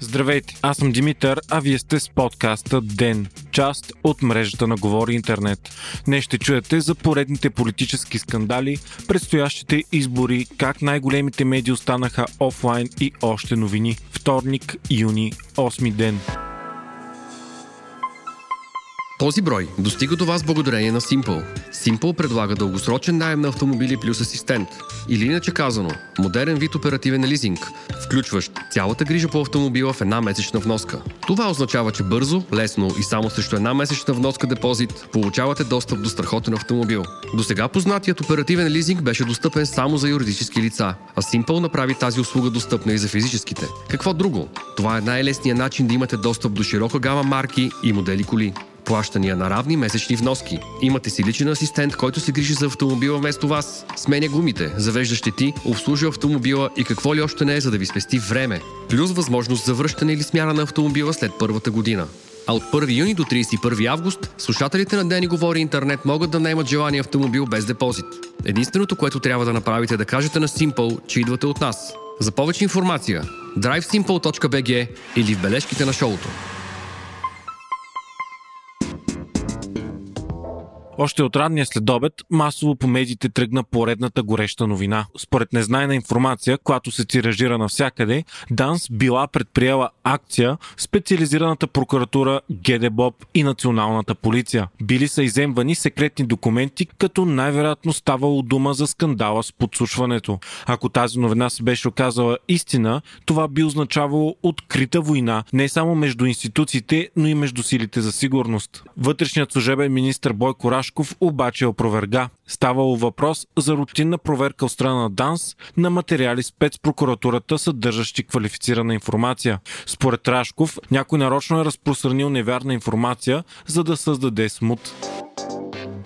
Здравейте, аз съм Димитър, а вие сте с подкаста ДЕН, част от мрежата на Говори Интернет. Днес ще чуете за поредните политически скандали, предстоящите избори, как най-големите медии останаха офлайн и още новини. Вторник, юни, 8 ден. Този брой достига до вас благодарение на Simple. Simple предлага дългосрочен найем на автомобили плюс асистент. Или иначе казано, модерен вид оперативен лизинг, включващ цялата грижа по автомобила в една месечна вноска. Това означава, че бързо, лесно и само срещу една месечна вноска депозит получавате достъп до страхотен автомобил. До сега познатият оперативен лизинг беше достъпен само за юридически лица, а Simple направи тази услуга достъпна и за физическите. Какво друго? Това е най-лесният начин да имате достъп до широка гама марки и модели коли плащания на равни месечни вноски. Имате си личен асистент, който се грижи за автомобила вместо вас. Сменя гумите, завежда щети, обслужва автомобила и какво ли още не е, за да ви спести време. Плюс възможност за връщане или смяна на автомобила след първата година. А от 1 юни до 31 август слушателите на Дени Говори Интернет могат да наемат желания автомобил без депозит. Единственото, което трябва да направите е да кажете на Simple, че идвате от нас. За повече информация drivesimple.bg или в бележките на шоуто. Още от ранния следобед масово по медиите тръгна поредната гореща новина. Според незнайна информация, която се тиражира навсякъде, Данс била предприела акция специализираната прокуратура ГДБОП и националната полиция. Били са иземвани секретни документи, като най-вероятно ставало дума за скандала с подслушването. Ако тази новина се беше оказала истина, това би означавало открита война не само между институциите, но и между силите за сигурност. Вътрешният служебен министр Бойко Раш Рашков обаче опроверга. Ставало въпрос за рутинна проверка от страна на ДАНС на материали спецпрокуратурата, съдържащи квалифицирана информация. Според Рашков, някой нарочно е разпространил невярна информация, за да създаде смут.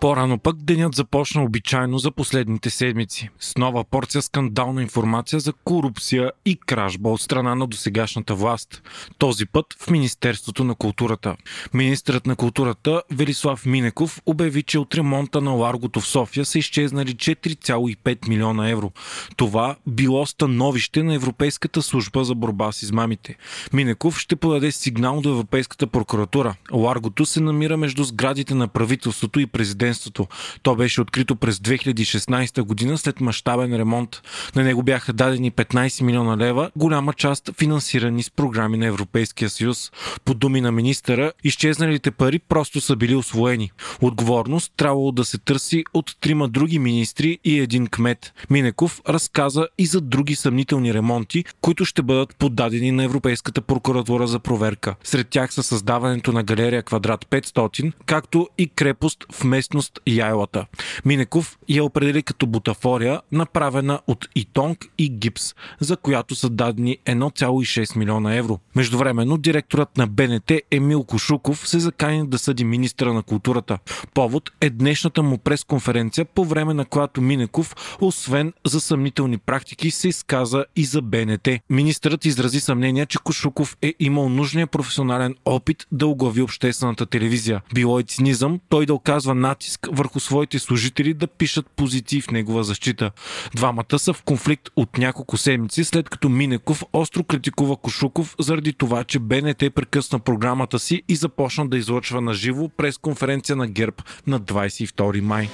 По-рано пък денят започна обичайно за последните седмици. С нова порция скандална информация за корупция и кражба от страна на досегашната власт. Този път в Министерството на културата. Министрът на културата Велислав Минеков обяви, че от ремонта на Ларгото в София са изчезнали 4,5 милиона евро. Това било становище на Европейската служба за борба с измамите. Минеков ще подаде сигнал до Европейската прокуратура. Ларгото се намира между сградите на правителството и президент президентството. То беше открито през 2016 година след мащабен ремонт. На него бяха дадени 15 милиона лева, голяма част финансирани с програми на Европейския съюз. По думи на министъра, изчезналите пари просто са били освоени. Отговорност трябвало да се търси от трима други министри и един кмет. Минеков разказа и за други съмнителни ремонти, които ще бъдат подадени на Европейската прокуратура за проверка. Сред тях са създаването на галерия Квадрат 500, както и крепост в местно всъщност яйлата. Минеков я определи като бутафория, направена от итонг и гипс, за която са дадени 1,6 милиона евро. Междувременно директорът на БНТ Емил Кошуков се закани да съди министра на културата. Повод е днешната му пресконференция, по време на която Минеков, освен за съмнителни практики, се изказа и за БНТ. Министърът изрази съмнение, че Кошуков е имал нужния професионален опит да оглави обществената телевизия. Било е цинизъм той да оказва натиск натиск върху своите служители да пишат позиции в негова защита. Двамата са в конфликт от няколко седмици, след като Минеков остро критикува Кошуков заради това, че БНТ прекъсна програмата си и започна да излъчва на живо през конференция на ГЕРБ на 22 май.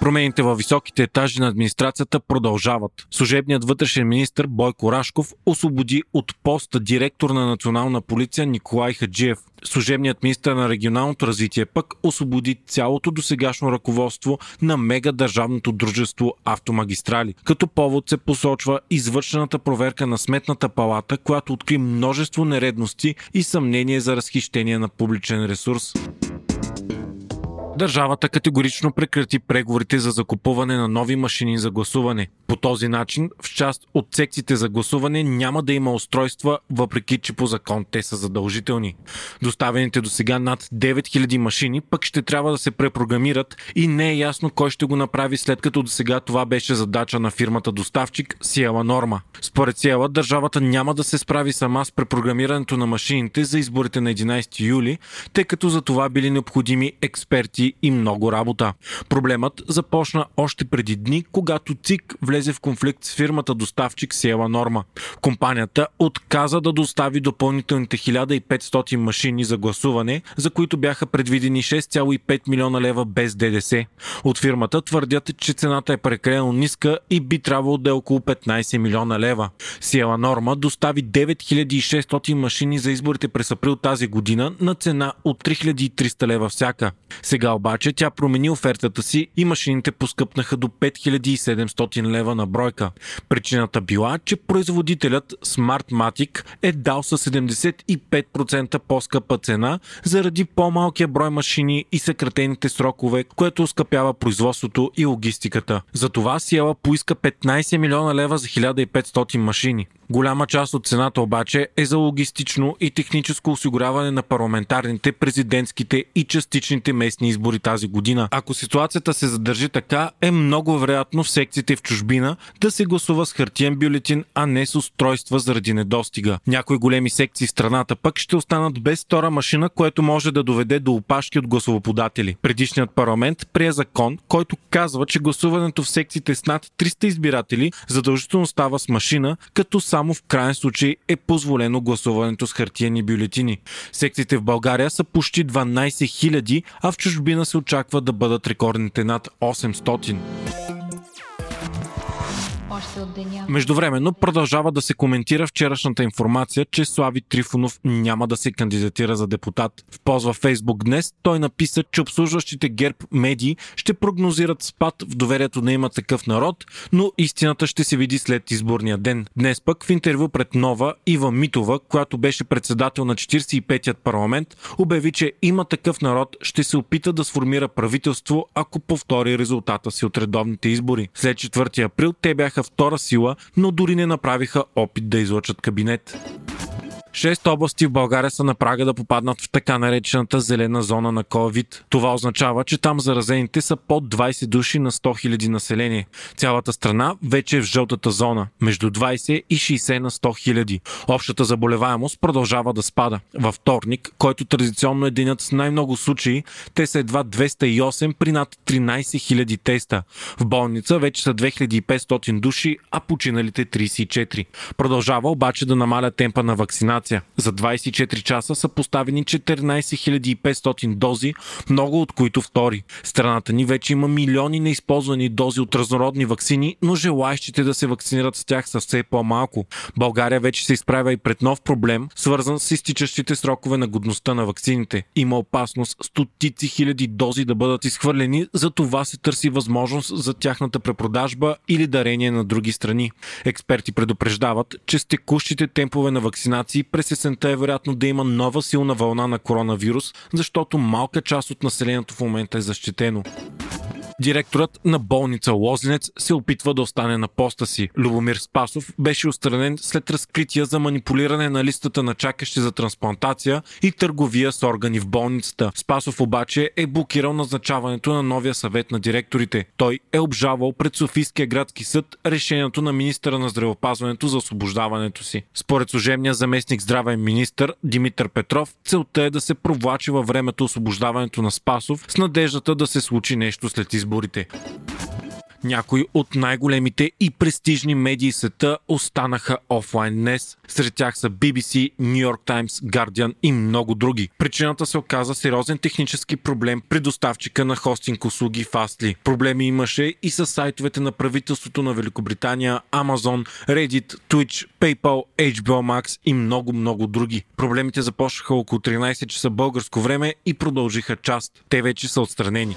Промените във високите етажи на администрацията продължават. Служебният вътрешен министр Бойко Рашков освободи от поста директор на национална полиция Николай Хаджиев. Служебният министр на регионалното развитие пък освободи цялото досегашно ръководство на мега държавното дружество Автомагистрали. Като повод се посочва извършената проверка на Сметната палата, която откри множество нередности и съмнение за разхищение на публичен ресурс. Държавата категорично прекрати преговорите за закупуване на нови машини за гласуване. По този начин, в част от секциите за гласуване няма да има устройства, въпреки че по закон те са задължителни. Доставените до сега над 9000 машини пък ще трябва да се препрограмират и не е ясно кой ще го направи след като до сега това беше задача на фирмата доставчик Сиела Норма. Според Сиела, държавата няма да се справи сама с препрограмирането на машините за изборите на 11 юли, тъй като за това били необходими експерти и много работа. Проблемът започна още преди дни, когато ЦИК влезе в конфликт с фирмата доставчик Сиела Норма. Компанията отказа да достави допълнителните 1500 машини за гласуване, за които бяха предвидени 6,5 милиона лева без ДДС. От фирмата твърдят, че цената е прекалено ниска и би трябвало да е около 15 милиона лева. Сиела Норма достави 9600 машини за изборите през април тази година на цена от 3300 лева всяка. Сега обаче тя промени офертата си и машините поскъпнаха до 5700 лева на бройка. Причината била, че производителят Smartmatic е дал с 75% по-скъпа цена заради по-малкия брой машини и съкратените срокове, което оскъпява производството и логистиката. Затова Сиела поиска 15 милиона лева за 1500 машини. Голяма част от цената обаче е за логистично и техническо осигуряване на парламентарните, президентските и частичните местни избори тази година. Ако ситуацията се задържи така, е много вероятно в секциите в чужбина да се гласува с хартиен бюлетин, а не с устройства заради недостига. Някои големи секции в страната пък ще останат без втора машина, което може да доведе до опашки от гласовоподатели. Предишният парламент прие закон, който казва, че гласуването в секциите с над 300 избиратели задължително става с машина, като само в крайен случай е позволено гласуването с хартиени бюлетини. Секциите в България са почти 12 000, а в чужбина се очаква да бъдат рекордните над 800 още от деня. Междувременно продължава да се коментира вчерашната информация, че Слави Трифонов няма да се кандидатира за депутат. В ползва Фейсбук днес той написа, че обслужващите ГЕРБ медии ще прогнозират спад в доверието на има такъв народ, но истината ще се види след изборния ден. Днес пък в интервю пред Нова Ива Митова, която беше председател на 45-ят парламент, обяви, че има такъв народ ще се опита да сформира правителство, ако повтори резултата си от редовните избори. След 4 април те бяха втора сила, но дори не направиха опит да излъчат кабинет. Шест области в България са на прага да попаднат в така наречената зелена зона на COVID. Това означава, че там заразените са под 20 души на 100 000 население. Цялата страна вече е в жълтата зона, между 20 и 60 на 100 000. Общата заболеваемост продължава да спада. Във вторник, който традиционно е денят с най-много случаи, те са едва 208 при над 13 000 теста. В болница вече са 2500 души, а починалите 34. Продължава обаче да намаля темпа на вакцинация вакцинация. За 24 часа са поставени 14 500 дози, много от които втори. Страната ни вече има милиони неизползвани дози от разнородни вакцини, но желаящите да се вакцинират с тях са все по-малко. България вече се изправя и пред нов проблем, свързан с изтичащите срокове на годността на вакцините. Има опасност стотици хиляди дози да бъдат изхвърлени, за това се търси възможност за тяхната препродажба или дарение на други страни. Експерти предупреждават, че с текущите темпове на вакцинации през есента е вероятно да има нова силна вълна на коронавирус, защото малка част от населението в момента е защитено. Директорът на болница Лозенец се опитва да остане на поста си. Любомир Спасов беше устранен след разкрития за манипулиране на листата на чакащи за трансплантация и търговия с органи в болницата. Спасов обаче е блокирал назначаването на новия съвет на директорите. Той е обжавал пред Софийския градски съд решението на министра на здравеопазването за освобождаването си. Според служебния заместник здравен министр Димитър Петров, целта е да се провлачи във времето освобождаването на Спасов с надеждата да се случи нещо след изборите изборите. Някои от най-големите и престижни медии света останаха офлайн днес. Сред тях са BBC, New York Times, Guardian и много други. Причината се оказа сериозен технически проблем при доставчика на хостинг услуги Fastly. Проблеми имаше и с сайтовете на правителството на Великобритания, Amazon, Reddit, Twitch, PayPal, HBO Max и много-много други. Проблемите започнаха около 13 часа българско време и продължиха част. Те вече са отстранени.